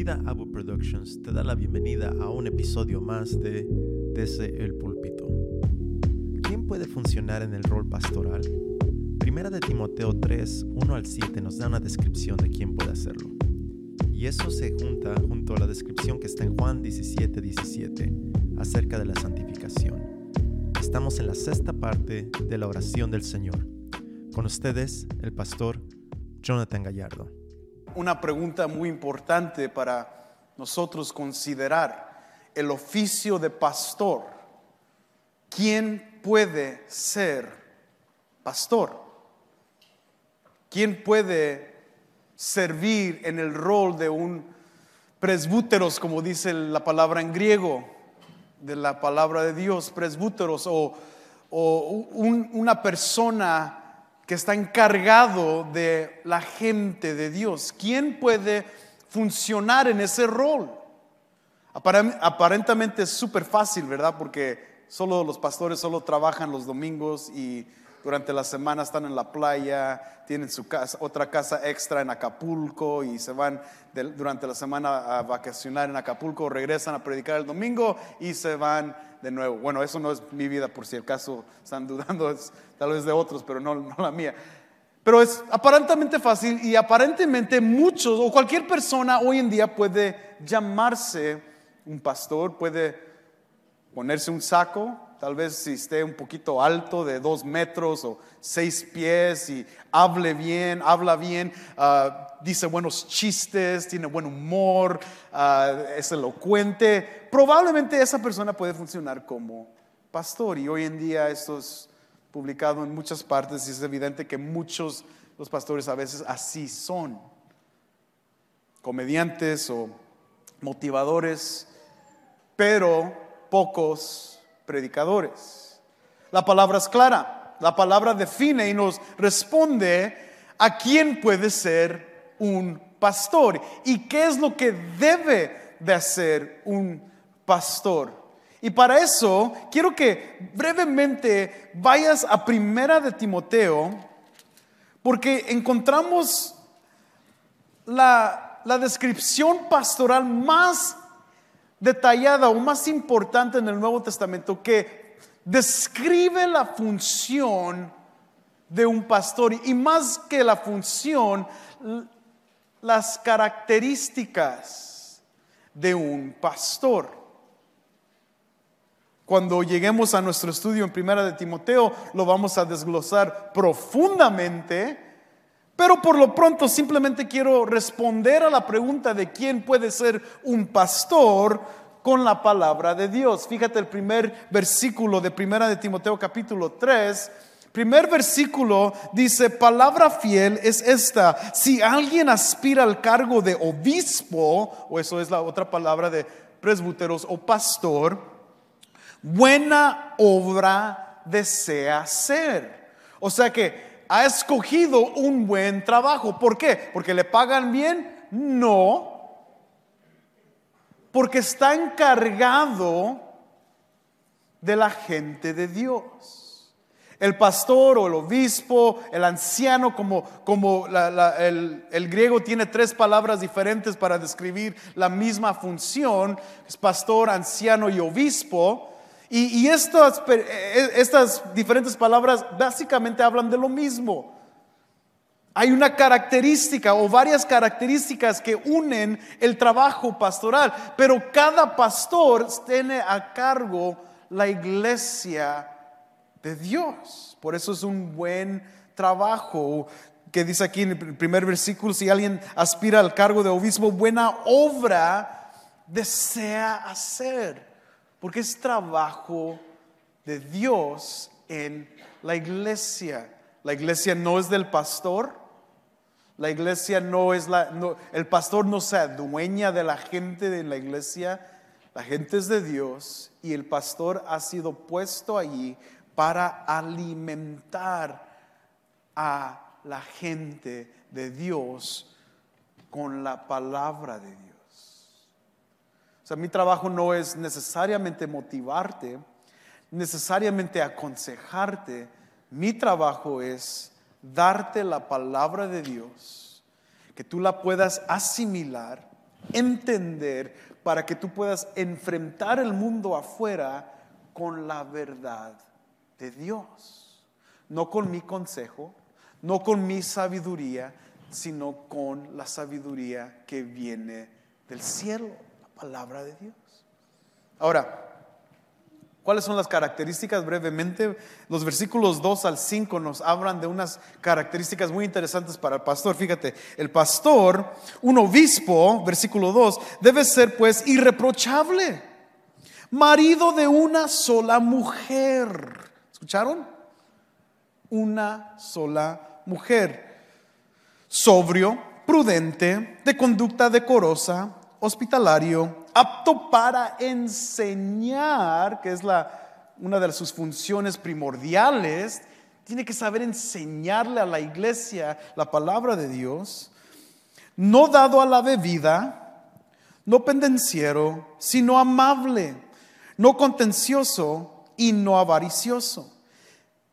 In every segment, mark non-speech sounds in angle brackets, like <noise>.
Vida Abu Productions te da la bienvenida a un episodio más de Desde el Púlpito. ¿Quién puede funcionar en el rol pastoral? Primera de Timoteo 3, 1 al 7 nos da una descripción de quién puede hacerlo. Y eso se junta junto a la descripción que está en Juan 17, 17 acerca de la santificación. Estamos en la sexta parte de la oración del Señor. Con ustedes, el pastor Jonathan Gallardo. Una pregunta muy importante para nosotros considerar el oficio de pastor. ¿Quién puede ser pastor? ¿Quién puede servir en el rol de un presbúteros, como dice la palabra en griego, de la palabra de Dios, presbúteros, o, una persona que está encargado de la gente de Dios. ¿Quién puede funcionar en ese rol? Aparentemente es súper fácil, ¿verdad? Porque solo los pastores solo trabajan los domingos y durante la semana están en la playa, tienen su casa, otra casa extra en Acapulco y se van durante la semana a vacacionar en Acapulco, regresan a predicar el domingo y se van de nuevo. Bueno, eso no es mi vida, por si acaso están dudando, es tal vez de otros, pero no, no la mía. Pero es aparentemente fácil y aparentemente muchos o cualquier persona hoy en día puede llamarse un pastor, puede ponerse un saco, tal vez si esté un poquito alto de dos metros o seis pies y hable bien, habla bien, ah, dice buenos chistes, tiene buen humor, ah, es elocuente, probablemente esa persona puede funcionar como pastor. Y hoy en día esto es publicado en muchas partes y es evidente que muchos los pastores a veces así son, comediantes o motivadores, pero pocos predicadores. La palabra es clara, la palabra define y nos responde a quién puede ser un pastor y qué es lo que debe de hacer un pastor. Y para eso quiero que brevemente vayas a Primera de Timoteo, porque encontramos la, la descripción pastoral más detallada o más importante en el Nuevo Testamento que describe la función de un pastor y más que la función, las características de un pastor. Cuando lleguemos a nuestro estudio en Primera de Timoteo, lo vamos a desglosar profundamente, pero por lo pronto simplemente quiero responder a la pregunta de quién puede ser un pastor con la palabra de Dios. Fíjate el primer versículo de Primera de Timoteo capítulo 3. Primer versículo dice, palabra fiel es esta, si alguien aspira al cargo de obispo, o eso es la otra palabra de presbúteros o pastor, buena obra desea hacer. O sea que ha escogido un buen trabajo. ¿Por qué? ¿Porque le pagan bien? No. Porque está encargado de la gente de Dios. El pastor o el obispo, el anciano, como, como el, el, griego tiene tres palabras diferentes para describir la misma función, es pastor, anciano y obispo. Y, estas, eh, estas diferentes palabras básicamente hablan de lo mismo. Hay una característica o varias características que unen el trabajo pastoral, pero cada pastor tiene a cargo la iglesia de Dios. Por eso es un buen trabajo que dice aquí en el primer versículo, si alguien aspira al cargo de obispo, buena obra desea hacer porque es trabajo de Dios en la iglesia. La iglesia no es del pastor, la iglesia no es la, el pastor no se adueña de la gente de la iglesia, la gente es de Dios y el pastor ha sido puesto allí para alimentar a la gente de Dios con la palabra de Dios sea, mi trabajo no es necesariamente motivarte, necesariamente aconsejarte. Mi trabajo es darte la palabra de Dios, que tú la puedas asimilar, entender para que tú puedas enfrentar el mundo afuera con la verdad de Dios. No con mi consejo, no con mi sabiduría, sino con la sabiduría que viene del cielo, palabra de Dios. Ahora, ¿Cuáles son las características brevemente? Los versículos 2 al 5 nos hablan de unas características muy interesantes para el pastor. Fíjate, el pastor, un obispo, versículo 2, debe ser pues irreprochable, marido de una sola mujer. ¿Escucharon? Una sola mujer. Sobrio, prudente, de conducta decorosa, hospitalario, apto para enseñar, que es una de sus funciones primordiales, tiene que saber enseñarle a la iglesia la palabra de Dios, no dado a la bebida, no pendenciero, sino amable, no contencioso y no avaricioso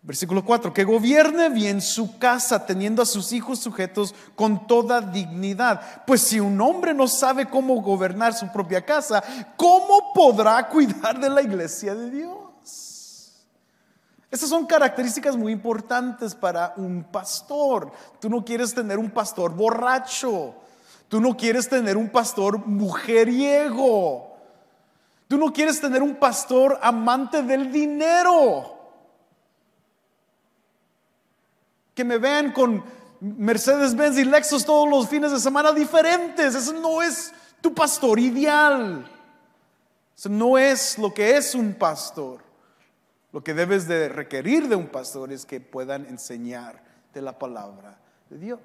Versículo 4, que gobierne bien su casa teniendo a sus hijos sujetos con toda dignidad. Pues si un hombre no sabe cómo gobernar su propia casa, ¿cómo podrá cuidar de la iglesia de Dios? Estas son características muy importantes para un pastor. Tú no quieres tener un pastor borracho. Tú no quieres tener un pastor mujeriego. Tú no quieres tener un pastor amante del dinero. Que me vean con Mercedes-Benz y Lexus todos los fines de semana diferentes. Eso no es tu pastor ideal. Eso no es lo que es un pastor. Lo que debes de requerir de un pastor es que puedan enseñar de la palabra de Dios.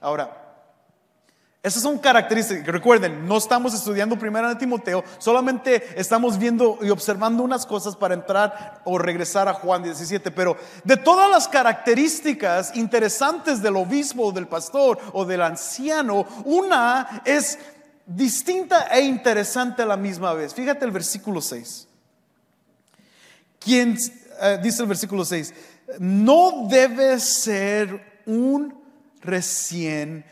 Ahora, esas son características. Recuerden, no estamos estudiando primero de Timoteo, solamente estamos viendo y observando unas cosas para entrar o regresar a Juan 17. Pero de todas las características interesantes del obispo, del pastor o del anciano, una es distinta e interesante a la misma vez. Fíjate el versículo 6. Quien, eh, dice el versículo 6, no debe ser un recién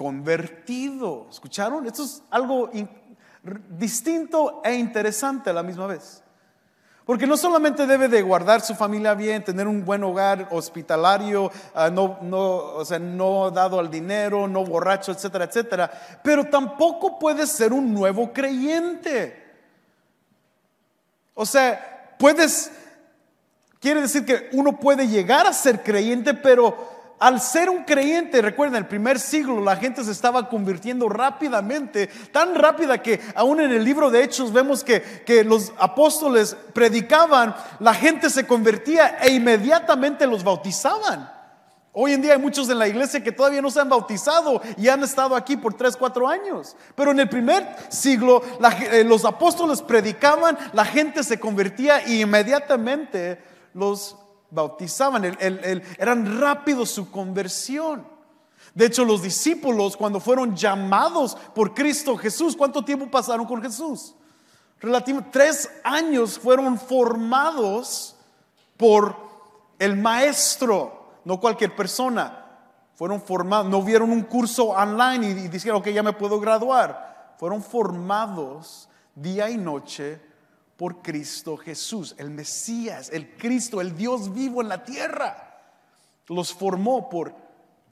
convertido. ¿Escucharon? Esto es algo distinto e interesante a la misma vez. Porque no solamente debe de guardar su familia bien, tener un buen hogar hospitalario, ah, no, no, o sea, no dado al dinero, no borracho, etcétera, etcétera, pero tampoco puede ser un nuevo creyente. O sea, puedes, quiere decir que uno puede llegar a ser creyente, pero al ser un creyente, recuerden, el primer siglo la gente se estaba convirtiendo rápidamente, tan rápida que aún en el libro de Hechos vemos que, que los apóstoles predicaban, la gente se convertía e inmediatamente los bautizaban. Hoy en día hay muchos en la iglesia que todavía no se han bautizado y han estado aquí por 3, 4 años. Pero en el primer siglo eh, los apóstoles predicaban, la gente se convertía y inmediatamente los bautizaban, eran rápidos su conversión. De hecho, los discípulos cuando fueron llamados por Cristo Jesús, ¿cuánto tiempo pasaron con Jesús? Relativo, tres años fueron formados por el maestro, no cualquier persona. Fueron formados, no vieron un curso online y, y dijeron, ok, ya me puedo graduar. Fueron formados día y noche por Cristo Jesús, el Mesías, el Cristo, el Dios vivo en la tierra. Los formó por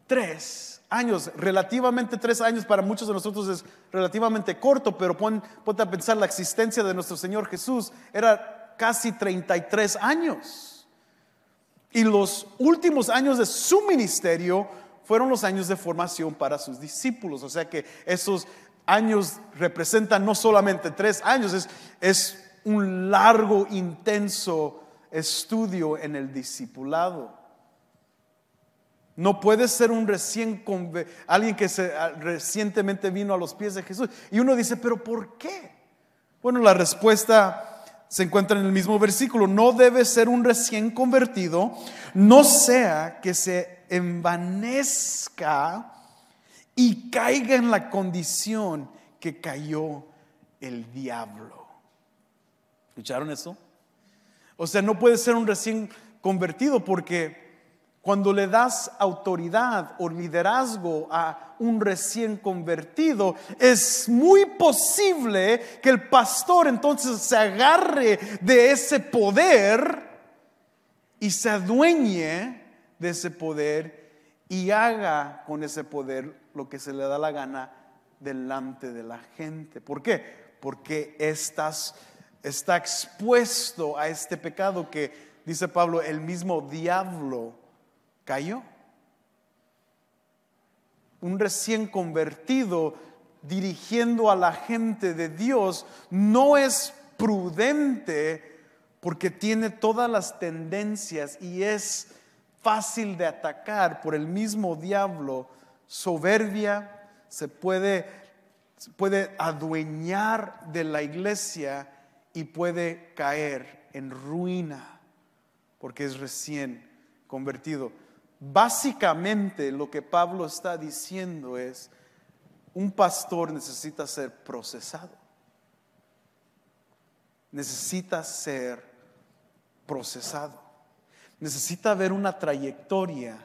tres años, relativamente tres años para muchos de nosotros es relativamente corto, pero pon, ponte a pensar la existencia de nuestro Señor Jesús era casi 33 años. Y los últimos años de su ministerio fueron los años de formación para sus discípulos. O sea que esos años representan no solamente tres años, es, es un largo, intenso estudio en el discipulado. No puede ser un recién alguien que se, ah, recientemente vino a los pies de Jesús. Y uno dice, pero ¿por qué? Bueno, la respuesta se encuentra en el mismo versículo. No debe ser un recién convertido, no sea que se envanezca y caiga en la condición que cayó el diablo. ¿Escucharon eso? O sea, no puede ser un recién convertido porque Cuando le das autoridad o liderazgo a un recién convertido, es muy posible que el pastor entonces se agarre de ese poder y se adueñe de ese poder y haga con ese poder lo que se le da la gana delante de la gente. ¿Por qué? Porque estás, está expuesto a este pecado que, dice Pablo, el mismo diablo cayó. Un recién convertido dirigiendo a la gente de Dios no es prudente porque tiene todas las tendencias y es fácil de atacar por el mismo diablo, soberbia, se puede, puede adueñar de la iglesia y puede caer en ruina porque es recién convertido. Básicamente lo que Pablo está diciendo es, un pastor necesita ser procesado, necesita ser procesado, necesita ver una trayectoria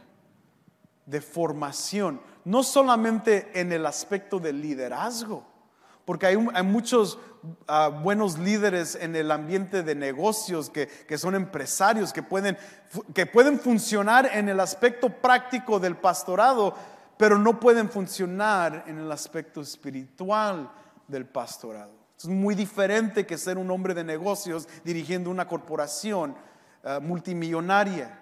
de formación, no solamente en el aspecto del liderazgo, porque hay, muchos buenos líderes en el ambiente de negocios que, son empresarios, que pueden, que pueden funcionar en el aspecto práctico del pastorado, pero no pueden funcionar en el aspecto espiritual del pastorado. Es muy diferente que ser un hombre de negocios dirigiendo una corporación ah, multimillonaria.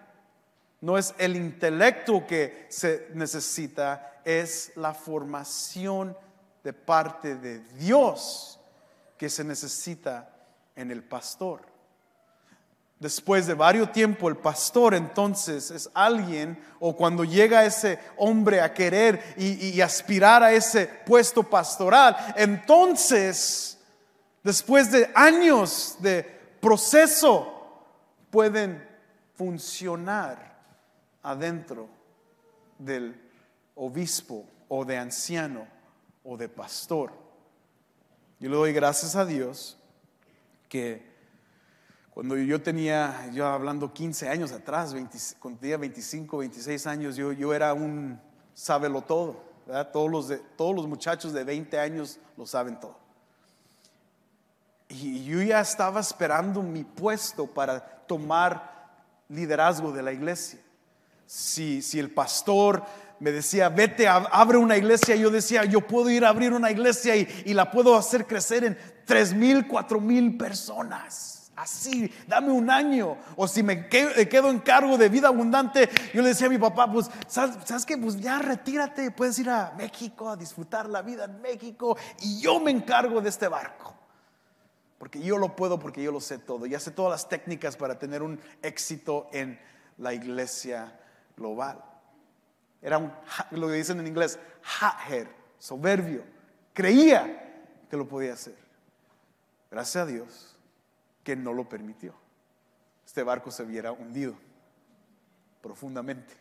No es el intelecto que se necesita, es la formación de parte de Dios que se necesita en el pastor. Después de varios tiempo, el pastor entonces es alguien, o cuando llega ese hombre a querer y, y aspirar a ese puesto pastoral, entonces, después de años de proceso, pueden funcionar adentro del obispo o de anciano o de pastor. Yo le doy gracias a Dios que cuando yo tenía, yo hablando 15 años atrás, cuando tenía 25, 26 años, yo, yo era un sábelo todo. Todos, los de, todos los muchachos de 20 años lo saben todo. Y yo ya estaba esperando mi puesto para tomar liderazgo de la iglesia si, si el pastor me decía, vete, abre una iglesia, yo decía, yo puedo ir a abrir una iglesia y, la puedo hacer crecer en tres mil, cuatro mil personas. Así, dame un año. O si me quedo en cargo de vida abundante, yo le decía a mi papá, pues, ¿sabes, ¿sabes qué? Pues ya retírate, puedes ir a México a disfrutar la vida en México y yo me encargo de este barco. Porque yo lo puedo, porque yo lo sé todo. Ya sé todas las técnicas para tener un éxito en la iglesia global. Era un, lo que dicen en inglés, hothead, soberbio. Creía que lo podía hacer. Gracias a Dios que no lo permitió. Este barco se viera hundido profundamente.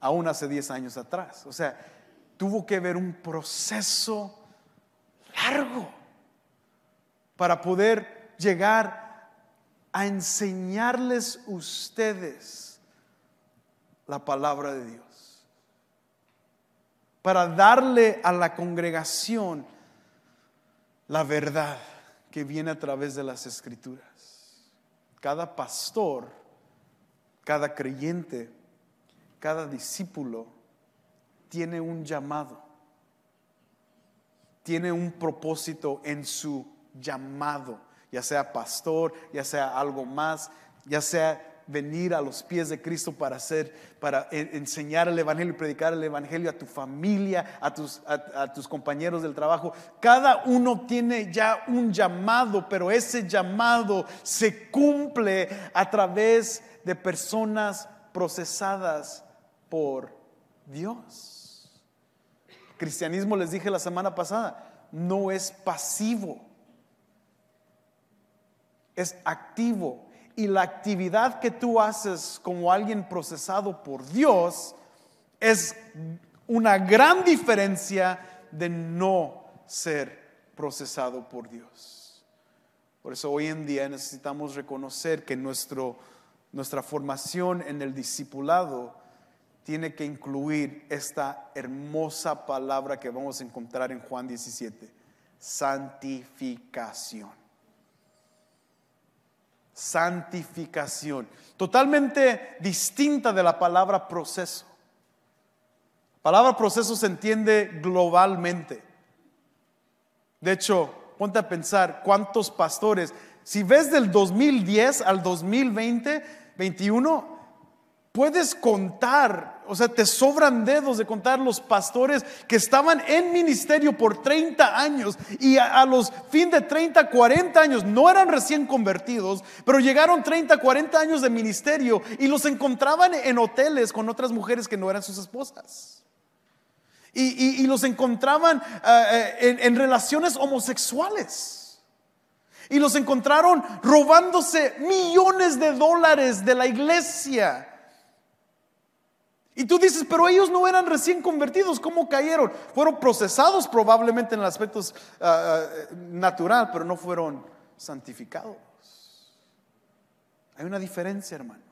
Aún hace 10 años atrás. O sea, tuvo que haber un proceso largo para poder llegar a enseñarles ustedes la palabra de Dios. Para darle a la congregación la verdad que viene a través de las escrituras. Cada pastor, cada creyente, cada discípulo tiene un llamado, tiene un propósito en su llamado, ya sea pastor, ya sea algo más, ya sea venir a los pies de Cristo para hacer, para enseñar el Evangelio y predicar el Evangelio a tu familia, a tus, a, tus compañeros del trabajo. Cada uno tiene ya un llamado, pero ese llamado se cumple a través de personas procesadas por Dios. cristianismo, les dije la semana pasada, no es pasivo, es activo y la actividad que tú haces como alguien procesado por Dios es una gran diferencia de no ser procesado por Dios. Por eso hoy en día necesitamos reconocer que nuestro nuestra formación en el discipulado tiene que incluir esta hermosa palabra que vamos a encontrar en Juan 17, santificación. Santificación, totalmente distinta de la palabra proceso. palabra proceso se entiende globalmente. De hecho, ponte a pensar cuántos pastores, si ves del 2010 al 2020, 21, puedes contar, o sea, te sobran dedos de contar los pastores que estaban en ministerio por 30 años y a, los fin de 30, 40 años no eran recién convertidos, pero llegaron 30, 40 años de ministerio y los encontraban en hoteles con otras mujeres que no eran sus esposas. Y, los encontraban eh, eh, en relaciones homosexuales y los encontraron robándose millones de dólares de la iglesia. Y tú dices, pero ellos no eran recién convertidos, ¿cómo cayeron? Fueron procesados probablemente en el aspecto uh, uh, natural, pero no fueron santificados. Hay una diferencia, hermano.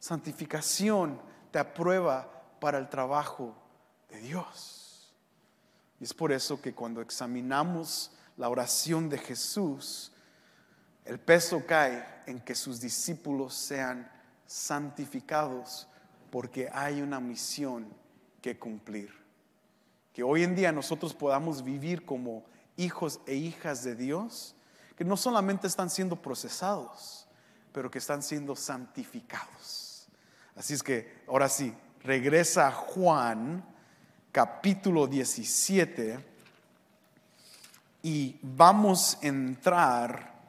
Santificación te aprueba para el trabajo de Dios. Y es por eso que cuando examinamos la oración de Jesús, el peso cae en que sus discípulos sean santificados porque hay una misión que cumplir. Que hoy en día nosotros podamos vivir como hijos e hijas de Dios, que no solamente están siendo procesados, pero que están siendo santificados. Así es que ahora sí, regresa a Juan capítulo 17 y vamos a entrar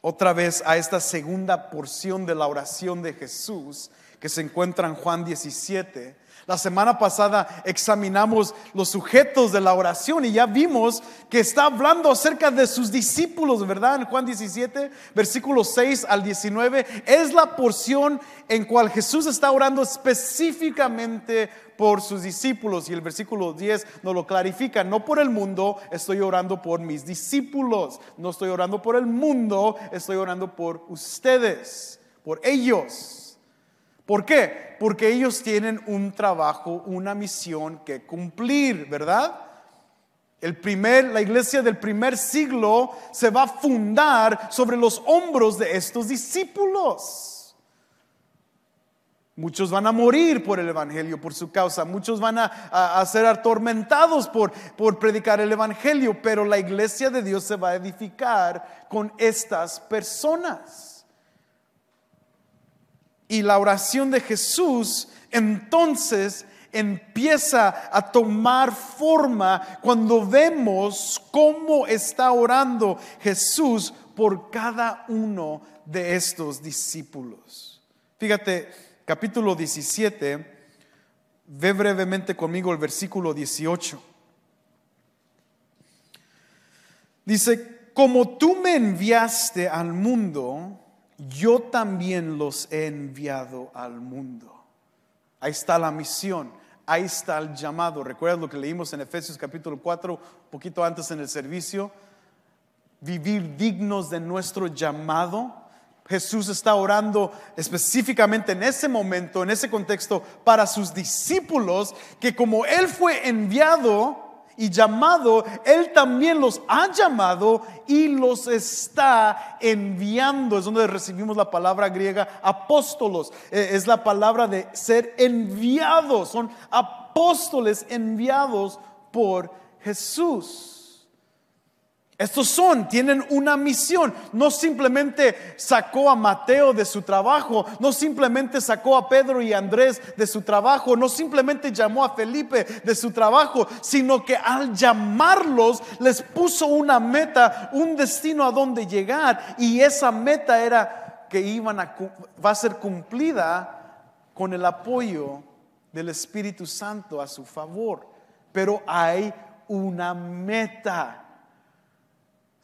otra vez a esta segunda porción de la oración de Jesús que se encuentra en Juan 17. La semana pasada examinamos los sujetos de la oración y ya vimos que está hablando acerca de sus discípulos, ¿verdad? En Juan 17, versículos 6 al 19, es la porción en cual Jesús está orando específicamente por sus discípulos. Y el versículo 10 nos lo clarifica, no por el mundo, estoy orando por mis discípulos. No estoy orando por el mundo, estoy orando por ustedes, por ellos. ¿Por qué? Porque ellos tienen un trabajo, una misión que cumplir, ¿verdad? La iglesia del primer siglo se va a fundar sobre los hombros de estos discípulos. Muchos van a morir por el Evangelio, por su causa. Muchos van a, ser atormentados por predicar el Evangelio. Pero la iglesia de Dios se va a edificar con estas personas. Y la oración de Jesús entonces empieza a tomar forma cuando vemos cómo está orando Jesús por cada uno de estos discípulos. Fíjate, capítulo 17, ve brevemente conmigo el versículo 18. Dice, como tú me enviaste al mundo, yo también los he enviado al mundo. Ahí está la misión, ahí está el llamado. ¿Recuerdas lo que leímos en Efesios capítulo 4, un poquito antes en el servicio? Vivir dignos de nuestro llamado Jesús está orando específicamente en ese momento, en ese contexto, para sus discípulos, que como Él fue enviado y llamado, Él también los ha llamado y los está enviando. Es donde recibimos la palabra griega apóstolos. Eh, es la palabra de ser enviados. Son apóstoles enviados por Jesús. Estos son, tienen una misión. No simplemente sacó a Mateo de su trabajo, no simplemente sacó a Pedro y Andrés de su trabajo, no simplemente llamó a Felipe de su trabajo, sino que al llamarlos les puso una meta, un destino a donde llegar. Y esa meta era que iban a, va a ser cumplida con el apoyo del Espíritu Santo a su favor. Pero hay una meta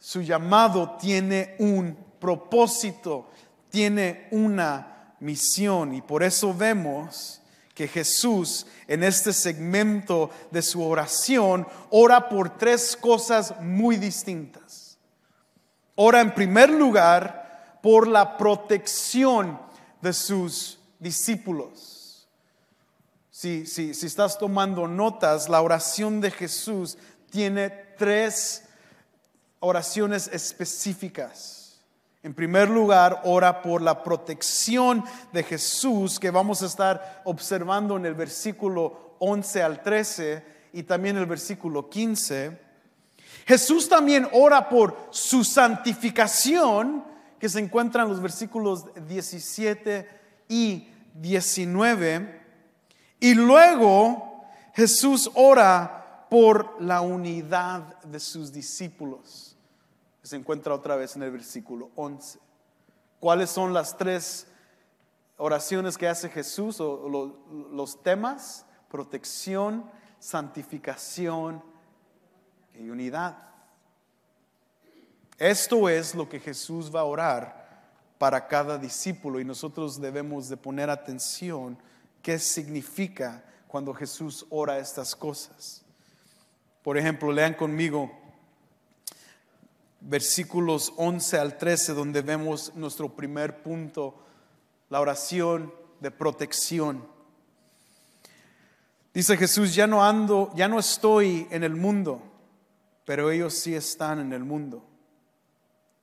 su llamado tiene un propósito, tiene una misión y por eso vemos que Jesús en este segmento de su oración ora por tres cosas muy distintas. Ora en primer lugar por la protección de sus discípulos. Si, si, si estás tomando notas, la oración de Jesús tiene tres oraciones específicas. En primer lugar, ora por la protección de Jesús que vamos a estar observando en el versículo 11 al 13 y también el versículo 15. Jesús también ora por su santificación que se encuentra en los versículos 17 y 19. Y luego Jesús ora por la unidad de sus discípulos. Se encuentra otra vez en el versículo 11. ¿Cuáles son las tres oraciones que hace Jesús o los temas? Protección, santificación y unidad. Esto es lo que Jesús va a orar para cada discípulo y nosotros debemos de poner atención qué significa cuando Jesús ora estas cosas. Por ejemplo, lean conmigo versículos 11 al 13 donde vemos nuestro primer punto, la oración de protección. Dice Jesús, ya no ando, ya no estoy en el mundo, pero ellos sí están en el mundo.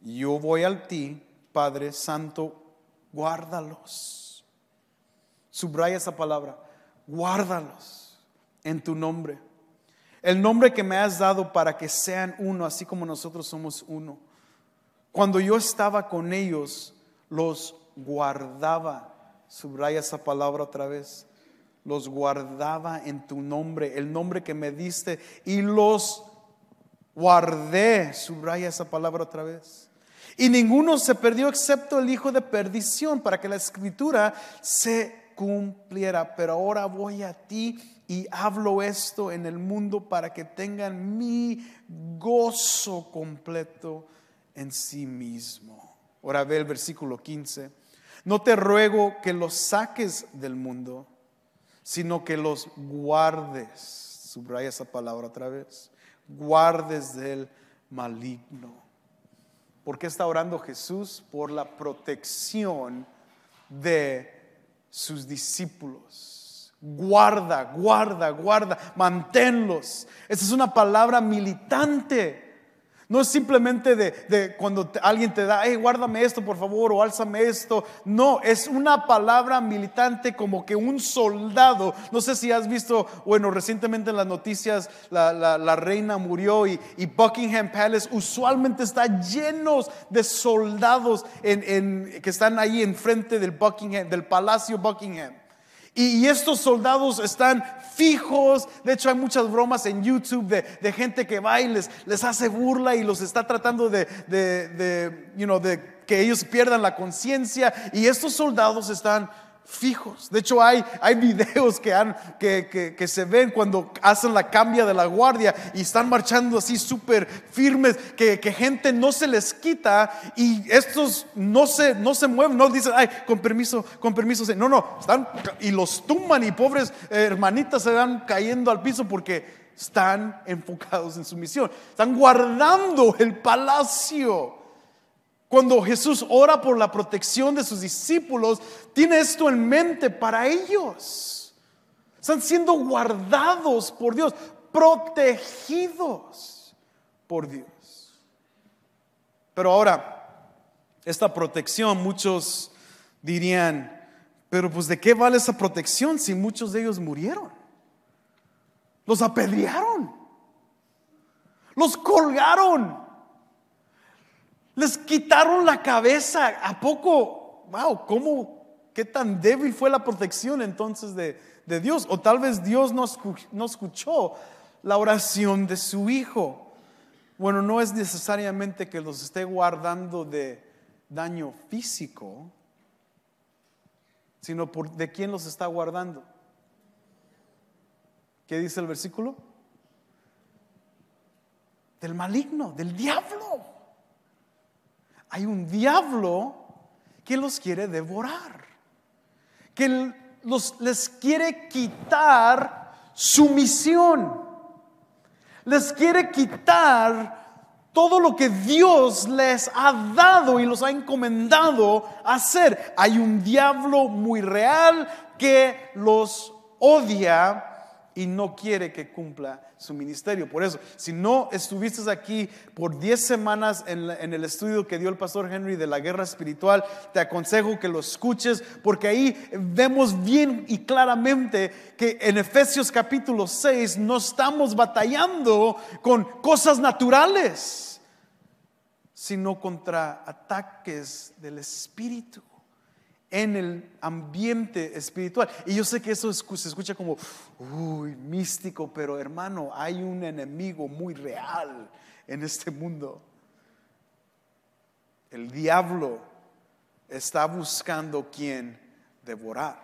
Yo voy al ti Padre Santo, guárdalos. Subraya esa palabra, guárdalos en tu nombre. El nombre que me has dado para que sean uno, así como nosotros somos uno. Cuando yo estaba con ellos, los guardaba. Subraya esa palabra otra vez. Los guardaba en tu nombre, el nombre que me diste, y los guardé. Subraya esa palabra otra vez. Y ninguno se perdió excepto el hijo de perdición para que la escritura se cumpliera. Pero ahora voy a ti y hablo esto en el mundo para que tengan mi gozo completo en sí mismo. Ahora ve el versículo 15. No te ruego que los saques del mundo, sino que los guardes. Subraya esa palabra otra vez. Guardes del maligno. ¿Por qué está orando Jesús? Por la protección de sus discípulos. Guarda, guarda, guarda, manténlos. Esa es una palabra militante. No es simplemente de, cuando alguien te da, hey, guárdame esto por favor o álzame esto. No, es una palabra militante como que un soldado. No sé si has visto, bueno, recientemente en las noticias la, reina murió y, Buckingham Palace usualmente está llenos de soldados que están ahí enfrente del Buckingham, del Palacio Buckingham. Y, estos soldados están fijos. De hecho, hay muchas bromas en YouTube de, gente que va y les, hace burla y los está tratando de, de, you know, que ellos pierdan la conciencia. Y estos soldados están fijos. De hecho, hay, hay videos que, han, que, que, se ven cuando hacen la cambia de la guardia y están marchando así súper firmes, que, gente no se les quita y estos no se, no se mueven, no dicen, ay, con permiso, con permiso. No, no, están y los tumban y pobres hermanitas se van cayendo al piso porque están enfocados en su misión. Están guardando el palacio. Cuando Jesús ora por la protección de sus discípulos, tiene esto en mente para ellos. Están siendo guardados por Dios, protegidos por Dios. Pero ahora, esta protección, muchos dirían, pero pues de qué vale esa protección si muchos de ellos murieron? Los apedrearon, los colgaron, les quitaron la cabeza. ¿A poco? Wow, ¿cómo? ¿Qué tan débil fue la protección entonces de, Dios? O tal vez Dios no, no escuchó la oración de su hijo. Bueno, no es necesariamente que los esté guardando de daño físico, sino por de quién los está guardando. ¿Qué dice el versículo? Del maligno, del diablo hay un diablo que los quiere devorar, que los, les quiere quitar su misión, les quiere quitar todo lo que Dios les ha dado y los ha encomendado hacer. Hay un diablo muy real que los odia y no quiere que cumpla su ministerio. Por eso, si no estuviste aquí por 10 semanas en, el estudio que dio el pastor Henry de la guerra espiritual, te aconsejo que lo escuches porque ahí vemos bien y claramente que en Efesios capítulo 6 no estamos batallando con cosas naturales, sino contra ataques del espíritu en el ambiente espiritual. Y yo sé que eso se escucha como, uy, místico, pero hermano, hay un enemigo muy real en este mundo. El diablo está buscando quien devorar.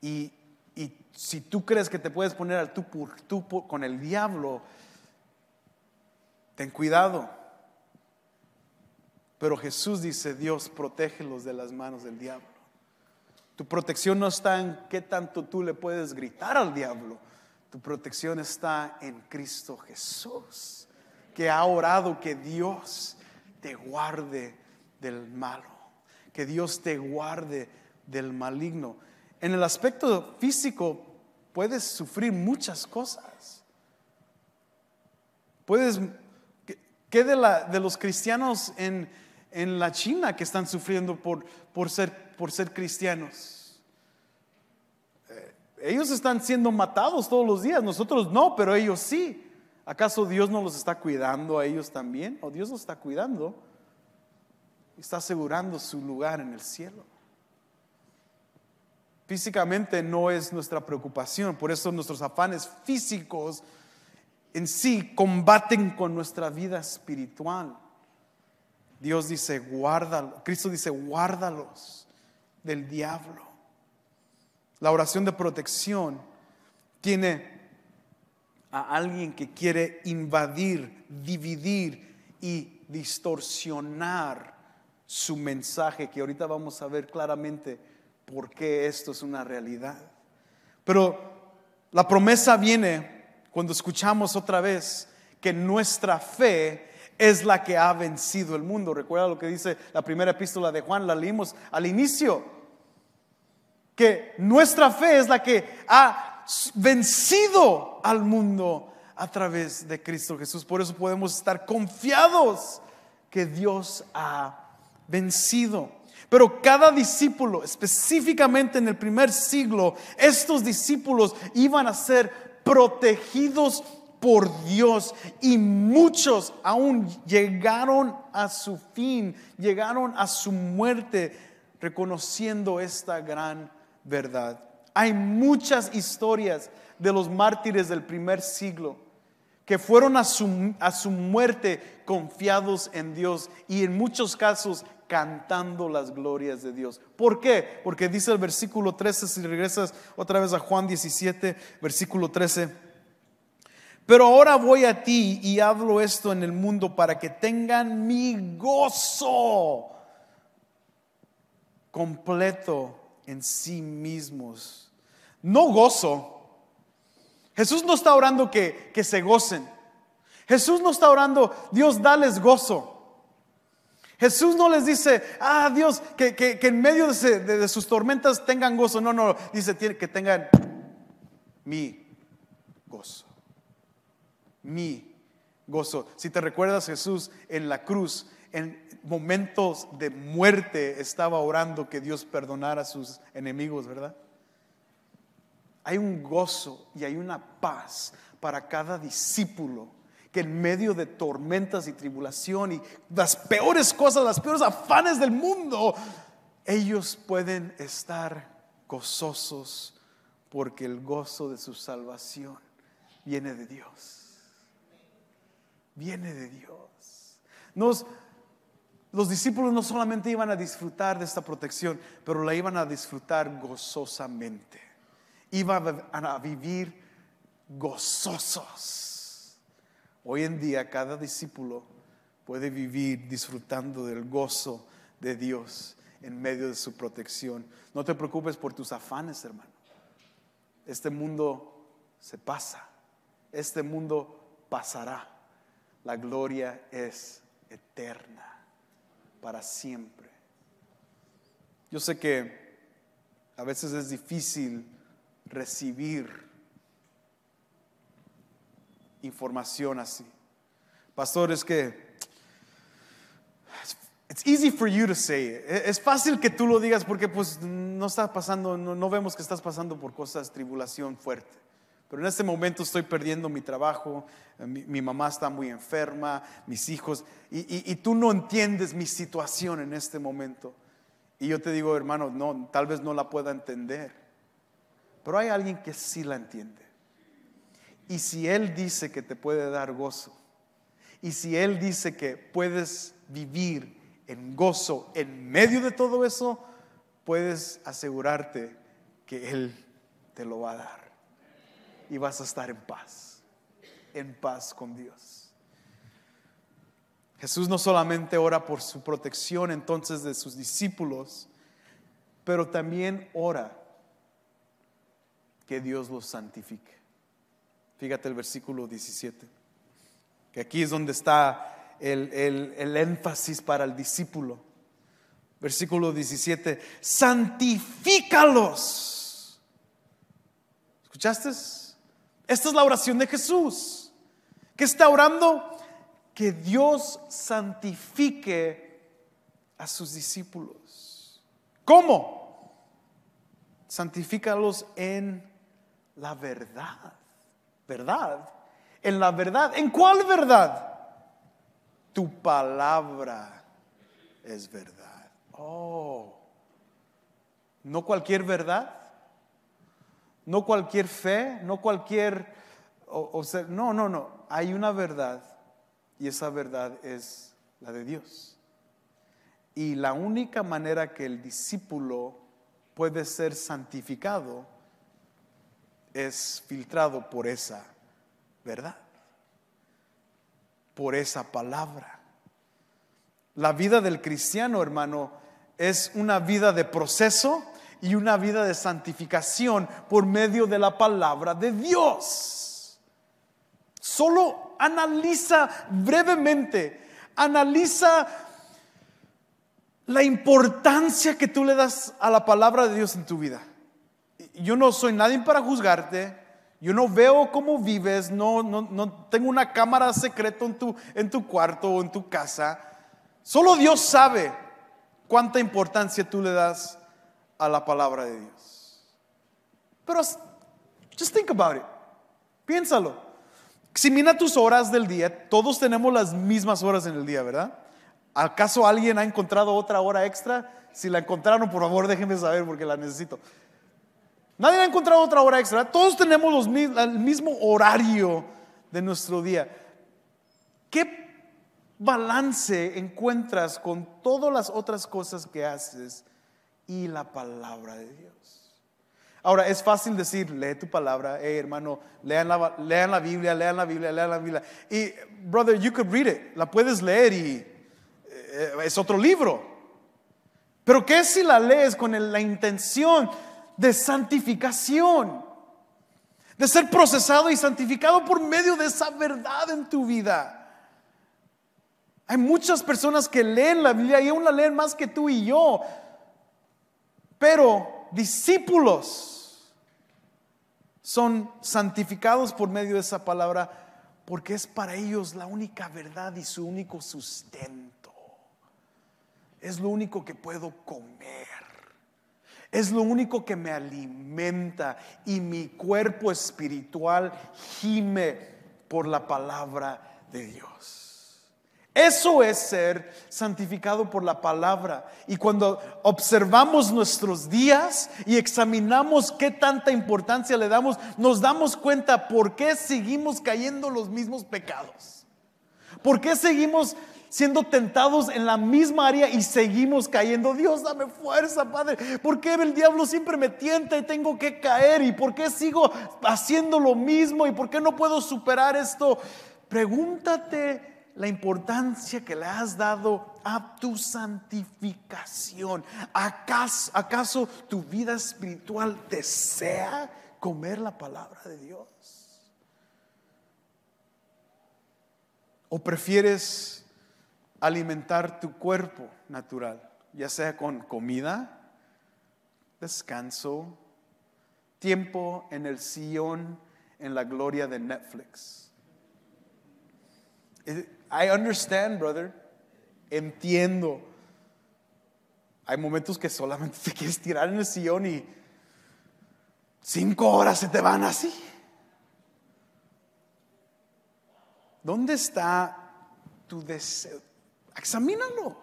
Y, si tú crees que te puedes poner al tú con el diablo, ten cuidado pero Jesús dice, Dios, protégelos de las manos del diablo. Tu protección no está en qué tanto tú le puedes gritar al diablo. Tu protección está en Cristo Jesús, que ha orado que Dios te guarde del malo, que Dios te guarde del maligno. En el aspecto físico puedes sufrir muchas cosas. Puedes, ¿qué de, la, de los cristianos en, en la China que están sufriendo por, por, ser, por ser cristianos. Eh, ellos están siendo matados todos los días, nosotros no, pero ellos sí. ¿Acaso Dios no los está cuidando a ellos también? ¿O Dios los está cuidando? Está asegurando su lugar en el cielo. Físicamente no es nuestra preocupación, por eso nuestros afanes físicos en sí combaten con nuestra vida espiritual. Dios dice, guárdalo. Cristo dice, guárdalos del diablo. La oración de protección tiene a alguien que quiere invadir, dividir y distorsionar su mensaje, que ahorita vamos a ver claramente por qué esto es una realidad. Pero la promesa viene cuando escuchamos otra vez que nuestra fe es la que ha vencido el mundo. Recuerda lo que dice la primera epístola de Juan, la leímos al inicio, que nuestra fe es la que ha vencido al mundo a través de Cristo Jesús. Por eso podemos estar confiados que Dios ha vencido. Pero cada discípulo, específicamente en el primer siglo, estos discípulos iban a ser protegidos por Dios y muchos aún llegaron a su fin, llegaron a su muerte reconociendo esta gran verdad. Hay muchas historias de los mártires del primer siglo que fueron a su, a su muerte confiados en Dios y en muchos casos cantando las glorias de Dios. ¿Por qué? Porque dice el versículo 13, si regresas otra vez a Juan 17, versículo 13. Pero ahora voy a ti y hablo esto en el mundo para que tengan mi gozo completo en sí mismos. No gozo. Jesús no está orando que, se gocen. Jesús no está orando, Dios dales gozo. Jesús no les dice, ah, Dios, que, en medio de, de, sus tormentas tengan gozo. No, no, dice que tengan mi gozo mi gozo. Si te recuerdas, Jesús en la cruz, en momentos de muerte, estaba orando que Dios perdonara a sus enemigos, ¿verdad? Hay un gozo y hay una paz para cada discípulo que en medio de tormentas y tribulación y las peores cosas, las peores afanes del mundo, ellos pueden estar gozosos porque el gozo de su salvación viene de Dios viene de Dios. los discípulos no solamente iban a disfrutar de esta protección, pero la iban a disfrutar gozosamente. Iban a vivir gozosos. Hoy en día cada discípulo puede vivir disfrutando del gozo de Dios en medio de su protección. No te preocupes por tus afanes, hermano. Este mundo se pasa. Este mundo pasará la gloria es eterna, para siempre. Yo sé que a veces es difícil recibir información así. Pastor, es que It's easy for you to say it. Es fácil que tú lo digas porque pues no está pasando, no, vemos que estás pasando por cosas, tribulación fuerte. Pero en este momento estoy perdiendo mi trabajo, eh, mi, mamá está muy enferma, mis hijos, y, y, tú no entiendes mi situación en este momento. Y yo te digo, hermano, no, tal vez no la pueda entender, pero hay alguien que sí la entiende. Y si Él dice que te puede dar gozo, y si Él dice que puedes vivir en gozo en medio de todo eso, puedes asegurarte que Él te lo va a dar. Y vas a estar en paz, en paz con Dios. Jesús no solamente ora por su protección entonces de sus discípulos, pero también ora que Dios los santifique. Fíjate el versículo 17, que aquí es donde está el, énfasis para el discípulo. Versículo 17, santifícalos. ¿Escuchaste? Esta es la oración de Jesús. que está orando? Que Dios santifique a sus discípulos. ¿Cómo? Santifícalos en la verdad. ¿Verdad? En la verdad. ¿En cuál verdad? tu palabra es verdad. Oh, no cualquier verdad, no cualquier fe, no cualquier, no, no, no, hay una verdad y esa verdad es la de Dios. Y la única manera que el discípulo puede ser santificado es filtrado por esa verdad por esa palabra. La vida del cristiano, hermano, es una vida de proceso y una vida de santificación por medio de la palabra de Dios. Solo analiza brevemente, analiza la importancia que tú le das a la palabra de Dios en tu vida. Yo no soy nadie para juzgarte, yo no veo cómo vives, no, no, tengo una cámara secreta en tu, en tu cuarto o en tu casa. Solo Dios sabe cuánta importancia tú le das a la palabra de Dios. Pero just think about it. Piénsalo. Si mira tus horas del día, todos tenemos las mismas horas en el día, ¿verdad? ¿Acaso alguien ha encontrado otra hora extra? Si la encontraron, por favor, déjenme saber porque la necesito. Nadie ha encontrado otra hora extra. Todos tenemos el mismo horario de nuestro día. ¿Qué balance encuentras con todas las otras cosas que haces y la palabra de Dios? Ahora, es fácil decir, lee tu palabra, hey hermano, lean la, lean la Biblia, lean la Biblia, lean la Biblia. Y, brother, you could read it, la puedes leer y eh, es otro libro. Pero ¿qué si la lees con la intención de santificación, de ser procesado y santificado por medio de esa verdad en tu vida. Hay muchas personas que leen la Biblia y aún la leen más que tú y yo, pero discípulos son santificados por medio de esa palabra porque es para ellos la única verdad y su único sustento. Es lo único que puedo comer. Es lo único que me alimenta y mi cuerpo espiritual gime por la palabra de Dios. Eso es ser santificado por la palabra. Y cuando observamos nuestros días y examinamos qué tanta importancia le damos, nos damos cuenta por qué seguimos cayendo los mismos pecados. ¿Por qué seguimos siendo tentados en la misma área y seguimos cayendo. Dios, dame fuerza, Padre. ¿Por qué el diablo siempre me tienta y tengo que caer? ¿Y por qué sigo haciendo lo mismo? ¿Y por qué no puedo superar esto? Pregúntate la importancia que le has dado a tu santificación. ¿Acaso, ¿Acaso tu vida espiritual desea comer la palabra de Dios? ¿O prefieres alimentar tu cuerpo natural, ya sea con comida, descanso, tiempo en el sillón, en la gloria de Netflix? I understand, brother. Entiendo. Hay momentos que solamente <laughs> te quieres tirar en el sillón y cinco horas se te van así. ¿Dónde está tu deseo? Examínalo.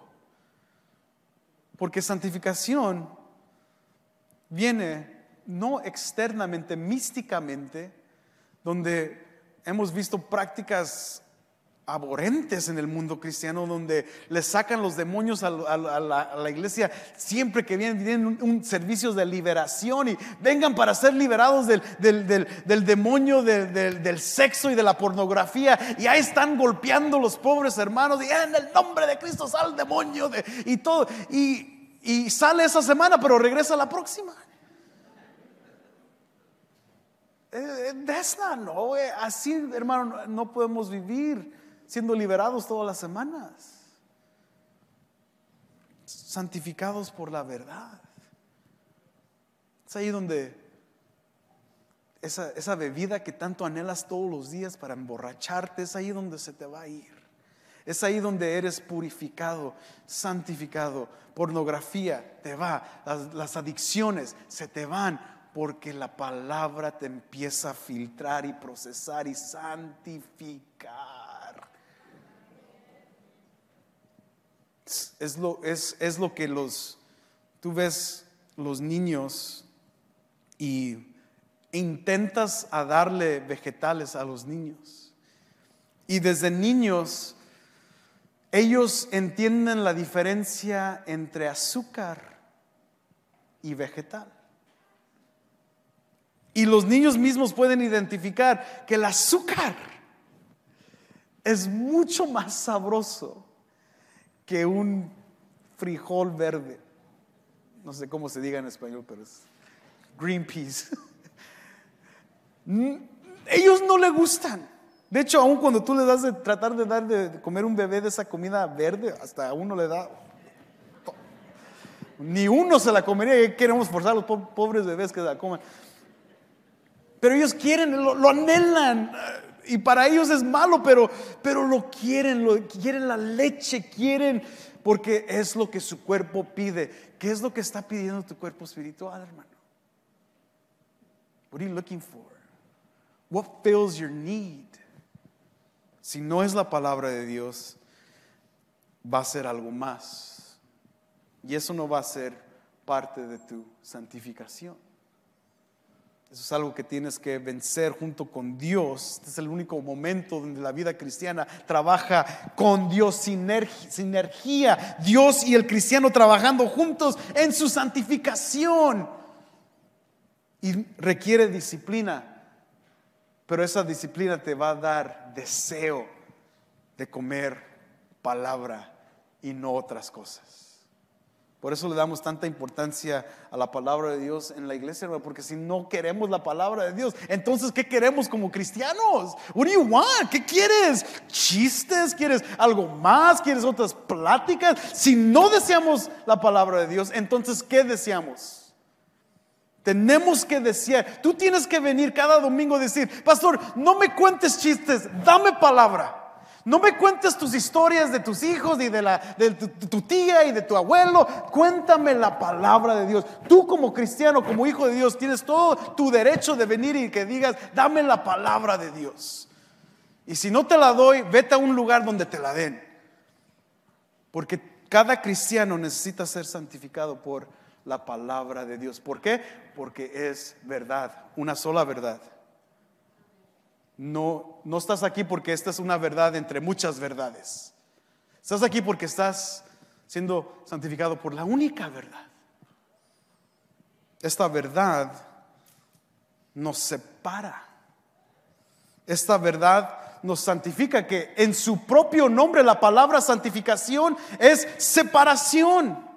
Porque santificación viene no externamente, místicamente, donde hemos visto prácticas aborrentes en el mundo cristiano, donde le sacan los demonios a, la, iglesia siempre que vienen, tienen un, servicio de liberación y vengan para ser liberados del, demonio del, sexo y de la pornografía. Y ahí están golpeando los pobres hermanos y en el nombre de Cristo sale el demonio y todo. Y, sale esa semana, pero regresa la próxima. Eh, eh, that's no, eh, así hermano no podemos vivir siendo liberados todas las semanas, santificados por la verdad. Es ahí donde esa, bebida que tanto anhelas todos los días para emborracharte, es ahí donde se te va a ir. Es ahí donde eres purificado, santificado. Pornografía te va, las, las adicciones se te van porque la palabra te empieza a filtrar y procesar y santificar. Es lo, es, es lo que los, tú ves los niños y intentas a darle vegetales a los niños. Y desde niños ellos entienden la diferencia entre azúcar y vegetal. Y los niños mismos pueden identificar que el azúcar es mucho más sabroso que un frijol verde. No sé cómo se diga en español, pero es green peas. <laughs> Ellos no le gustan. De hecho, aun cuando tú le das de tratar de dar de comer un bebé de esa comida verde, hasta a uno le da. Ni uno se la comería. Queremos forzar a los pobres bebés que la coman. Pero ellos quieren, lo, lo anhelan y para ellos es malo, pero, pero lo quieren, lo, quieren la leche, quieren, porque es lo que su cuerpo pide. ¿Qué es lo que está pidiendo tu cuerpo espiritual, hermano? What are you looking for? What fills your need? Si no es la palabra de Dios, va a ser algo más. Y eso no va a ser parte de tu santificación. Eso es algo que tienes que vencer junto con Dios. Este es el único momento donde la vida cristiana trabaja con Dios, sinergia. Dios y el cristiano trabajando juntos en su santificación. Y requiere disciplina, pero esa disciplina te va a dar deseo de comer palabra y no otras cosas. Por eso le damos tanta importancia a la palabra de Dios en la iglesia, porque si no queremos la palabra de Dios, entonces ¿qué queremos como cristianos? What do you want? ¿Qué quieres? ¿Chistes? ¿Quieres algo más? ¿Quieres otras pláticas? Si no deseamos la palabra de Dios, entonces ¿qué deseamos? Tenemos que desear. Tú tienes que venir cada domingo a decir, pastor, no me cuentes chistes, dame palabra. No me cuentes tus historias de tus hijos y de, la, de tu, tía y de tu abuelo. Cuéntame la palabra de Dios. Tú como cristiano, como hijo de Dios, tienes todo tu derecho de venir y que digas, dame la palabra de Dios. Y si no te la doy, vete a un lugar donde te la den. Porque cada cristiano necesita ser santificado por la palabra de Dios. ¿Por qué? Porque es verdad, una sola verdad. No, no estás aquí porque esta es una verdad entre muchas verdades. Estás aquí porque estás siendo santificado por la única verdad. Esta verdad nos separa. Esta verdad nos santifica, que en su propio nombre la palabra santificación es separación.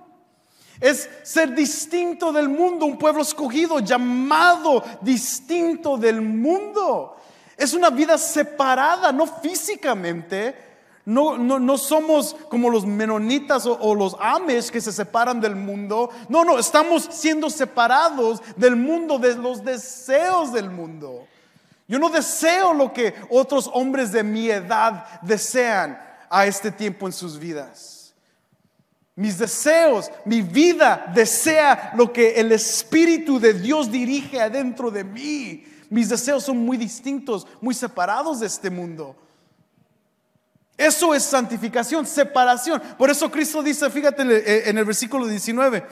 Es ser distinto del mundo, un pueblo escogido, llamado distinto del mundo. Es una vida separada, no físicamente, No, no, no, somos como los menonitas o, o, los ames que se separan del mundo. No, no, estamos siendo separados del mundo, de los deseos del mundo. Yo no deseo lo que otros hombres de mi edad desean a este tiempo en sus vidas. Mis deseos, mi vida desea lo que el Espíritu de Dios dirige adentro de mí. Mis deseos son muy distintos, muy separados de este mundo. Eso es santificación, separación. Por eso Cristo dice, fíjate en el versículo 19,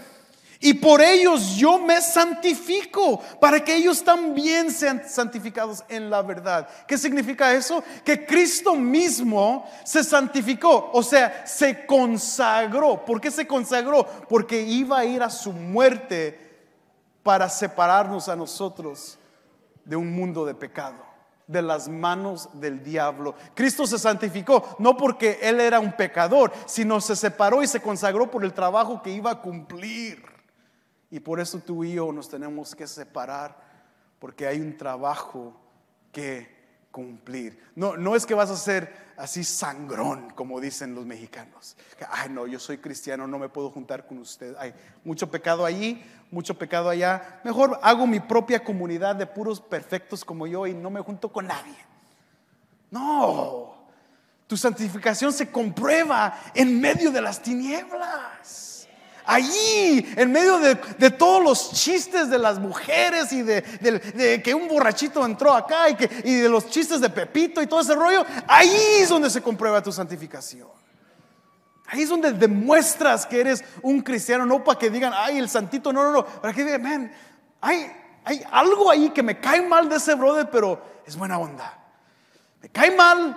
y por ellos yo me santifico, para que ellos también sean santificados en la verdad. ¿Qué significa eso? Que Cristo mismo se santificó, o sea, se consagró. ¿Por qué se consagró? Porque iba a ir a su muerte para separarnos a nosotros de un mundo de pecado de las manos del diablo. Cristo se santificó no porque él era un pecador, sino se separó y se consagró por el trabajo que iba a cumplir. Y por eso tú y yo nos tenemos que separar, porque hay un trabajo que cumplir. No, no es que vas a ser así sangrón, como dicen los mexicanos. Ay, no, yo soy cristiano, no me puedo juntar con usted. Hay mucho pecado allí, mucho pecado allá. Mejor hago mi propia comunidad de puros perfectos como yo y no me junto con nadie. No, tu santificación se comprueba en medio de las tinieblas. Allí, en medio de, todos los chistes de las mujeres y de, que un borrachito entró acá y, y de los chistes de Pepito y todo ese rollo, ahí es donde se comprueba tu santificación. Ahí es donde demuestras que eres un cristiano, no para que digan, ay, el santito, no, no, no, para que digan, man, hay, hay algo ahí que me cae mal de ese brother, pero es buena onda. Me cae mal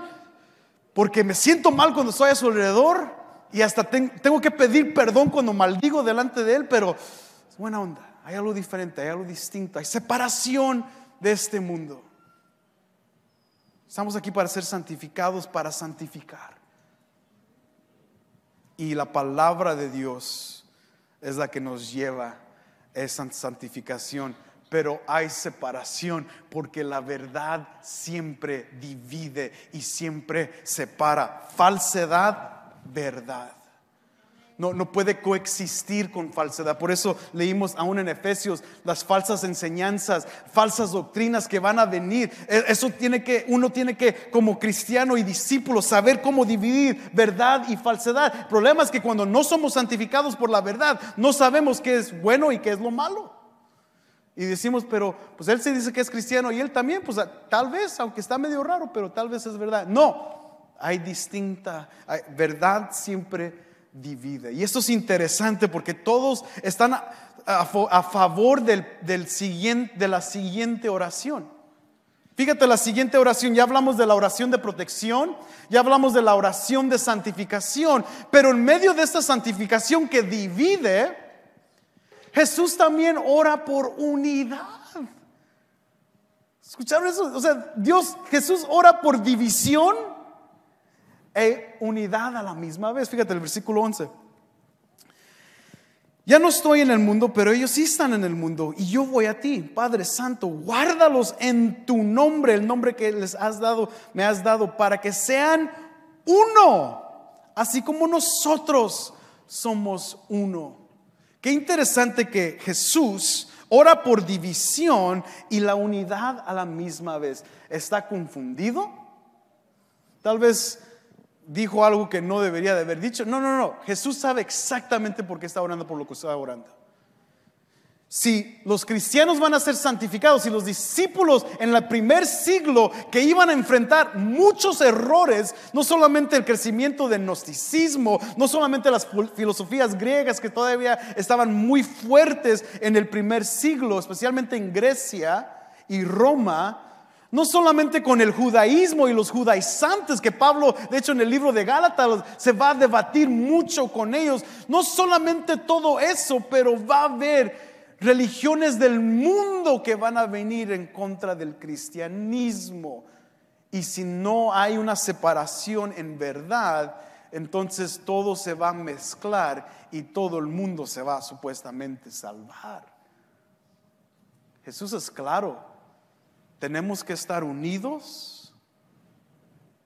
porque me siento mal cuando estoy a su alrededor, y hasta tengo que pedir perdón cuando maldigo delante de Él, pero es buena onda, hay algo diferente, hay algo distinto, hay separación de este mundo. Estamos aquí para ser santificados, para santificar. Y la palabra de Dios es la que nos lleva a esa santificación. Pero hay separación porque la verdad siempre divide y siempre separa. Falsedad verdad. No, no, puede coexistir con falsedad. Por eso leímos aún en Efesios las falsas enseñanzas, falsas doctrinas que van a venir. E, eso tiene que, uno tiene que, como cristiano y discípulo, saber cómo dividir verdad y falsedad. El problema es que cuando no somos santificados por la verdad, no sabemos qué es bueno y qué es lo malo. Y decimos, pero pues él se dice que es cristiano y él también, pues tal vez, aunque está medio raro, pero tal vez es verdad. No, hay distinta, verdad siempre divide. Y esto es interesante porque todos están a, favor del, siguiente, de la siguiente oración. Fíjate la siguiente oración, ya hablamos de la oración de protección, ya hablamos de la oración de santificación, pero en medio de esta santificación que divide, Jesús también ora por unidad. ¿Escucharon eso? O sea, Dios, Jesús ora por división e unidad a la misma vez. Fíjate el versículo 11. Ya no estoy en el mundo, pero ellos sí están en el mundo y yo voy a ti, Padre Santo, guárdalos en tu nombre, el nombre que les has dado, me has dado, para que sean uno, así como nosotros somos uno. Qué interesante que Jesús ora por división y la unidad a la misma vez. ¿Está confundido? Tal vez dijo algo que no debería de haber dicho. No, no, no. Jesús sabe exactamente por qué está orando por lo que está orando. Si los cristianos van a ser santificados y los discípulos en el primer siglo que iban a enfrentar muchos errores, no solamente el crecimiento del gnosticismo, no solamente las filosofías griegas que todavía estaban muy fuertes en el primer siglo, especialmente en Grecia y Roma, no solamente con el judaísmo y los judaizantes, que Pablo, de hecho en el libro de Gálatas, se va a debatir mucho con ellos. No solamente todo eso, pero va a haber religiones del mundo que van a venir en contra del cristianismo. Y si no hay una separación en verdad, entonces todo se va a mezclar y todo el mundo se va a supuestamente salvar. Jesús es claro tenemos que estar unidos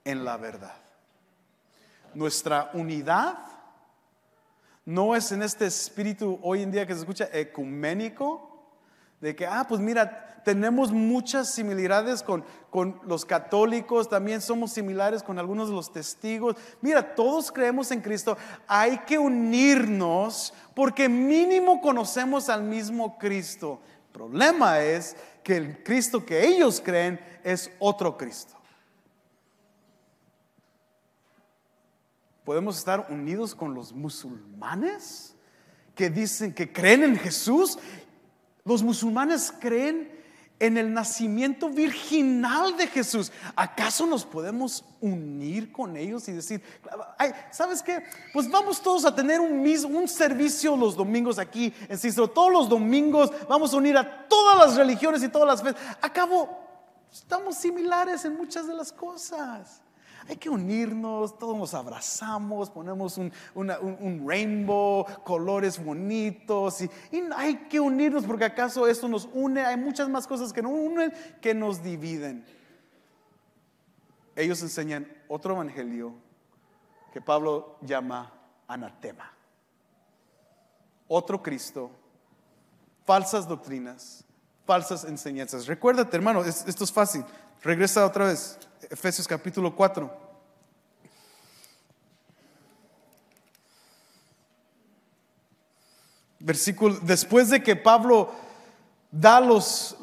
en la verdad. Nuestra unidad no es en este espíritu hoy en día que se escucha ecuménico, de que, ah, pues mira, tenemos muchas similaridades con, con los católicos, también somos similares con algunos de los testigos. Mira, todos creemos en Cristo, hay que unirnos porque mínimo conocemos al mismo Cristo. El problema es que el Cristo que ellos creen es otro Cristo. podemos estar unidos con los musulmanes que dicen que creen en Jesús. Los musulmanes creen en el nacimiento virginal de Jesús. ¿Acaso nos podemos unir con ellos y decir, ¿sabes qué? Pues vamos todos a tener un, un servicio los domingos aquí en Cicero. Todos los domingos vamos a unir a todas las religiones y todas las fe. Acabo, estamos similares en muchas de las cosas hay que unirnos, todos nos abrazamos, ponemos un, rainbow, colores bonitos, y, hay que unirnos porque acaso esto nos une, hay muchas más cosas que nos unen que nos dividen. Ellos enseñan otro evangelio que Pablo llama anatema. Otro Cristo, falsas doctrinas, falsas enseñanzas. Recuérdate, hermano, esto es fácil. Regresa otra vez. Efesios capítulo 4. Versículo, después de que Pablo da los,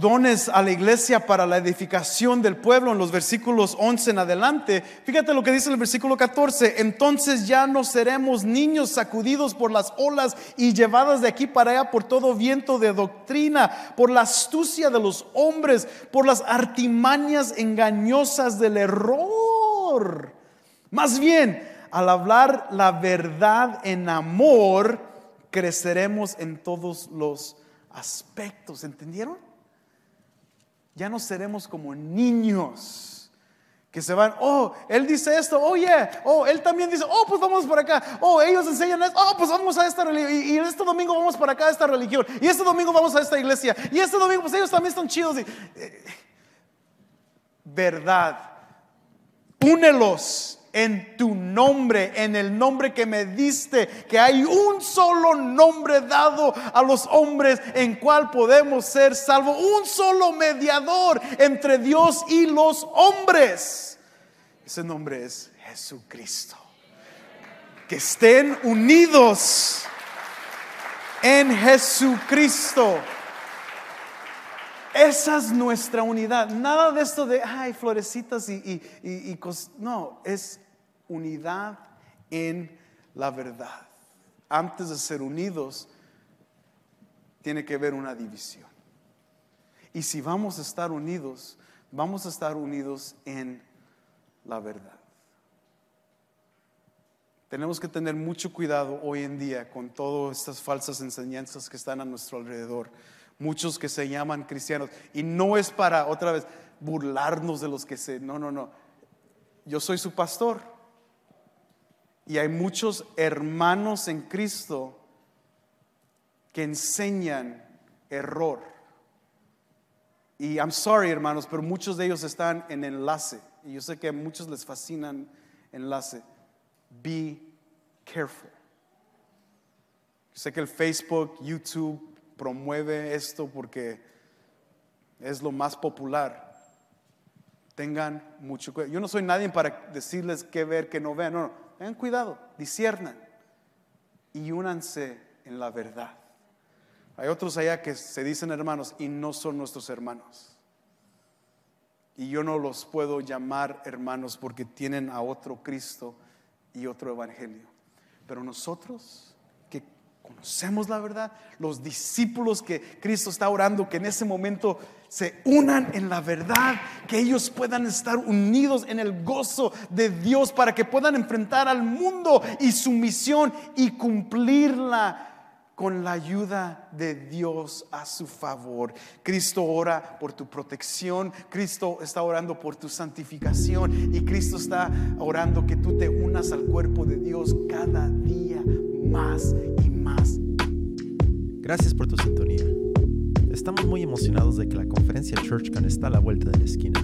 dones a la iglesia para la edificación del pueblo en los versículos 11 en adelante. Fíjate lo que dice el versículo 14. Entonces ya no seremos niños sacudidos por las olas y llevadas de aquí para allá por todo viento de doctrina, por la astucia de los hombres, por las artimañas engañosas del error. Más bien, al hablar la verdad en amor, creceremos en todos los aspectos, ¿entendieron? Ya no seremos como niños que se van, oh, él dice esto, oh, yeah, oh, él también dice, oh, pues vamos por acá, oh, ellos enseñan esto, oh, pues vamos a esta religión, y, este domingo vamos para acá a esta religión, y este domingo vamos a esta iglesia, y este domingo, pues ellos también están chidos. Eh, verdad, únelos en tu nombre, en el nombre que me diste, que hay un solo nombre dado a los hombres en cual podemos ser salvos, un solo mediador entre Dios y los hombres. Ese nombre es Jesucristo. Que estén unidos en Jesucristo. Esa es nuestra unidad. Nada de esto de, ay, florecitas y, y, No, es unidad en la verdad. Antes de ser unidos, tiene que haber una división. Y si vamos a estar unidos, vamos a estar unidos en la verdad. Tenemos que tener mucho cuidado hoy en día con todas estas falsas enseñanzas que están a nuestro alrededor muchos que se llaman cristianos. Y no es para, otra vez, burlarnos de los que se... No, no, no. Yo soy su pastor. Y hay muchos hermanos en Cristo que enseñan error. Y I'm sorry, hermanos, pero muchos de ellos están en enlace. Y yo sé que a muchos les fascinan enlace. Be careful. Sé que el Facebook, YouTube, promueve esto porque es lo más popular. Tengan mucho cuidado. Yo no soy nadie para decirles qué ver, qué no ver. No, no. Tengan cuidado, disiernan y únanse en la verdad. Hay otros allá que se dicen hermanos y no son nuestros hermanos. Y yo no los puedo llamar hermanos porque tienen a otro Cristo y otro Evangelio. Pero nosotros conocemos la verdad, los discípulos que Cristo está orando, que en ese momento se unan en la verdad, que ellos puedan estar unidos en el gozo de Dios para que puedan enfrentar al mundo y su misión y cumplirla con la ayuda de Dios a su favor. Cristo ora por tu protección, Cristo está orando por tu santificación y Cristo está orando que tú te unas al cuerpo de Dios cada día más Gracias por tu sintonía. Estamos muy emocionados de que la conferencia ChurchCon está a la vuelta de la esquina.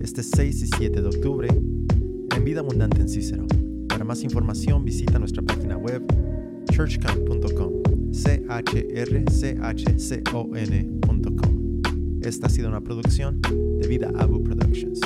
Este 6 y 7 de octubre en vida abundante en Cícero. Para más información visita nuestra página web churchcon.com. c h r c h c o n.com. Esta ha sido una producción de Vida Abu Productions.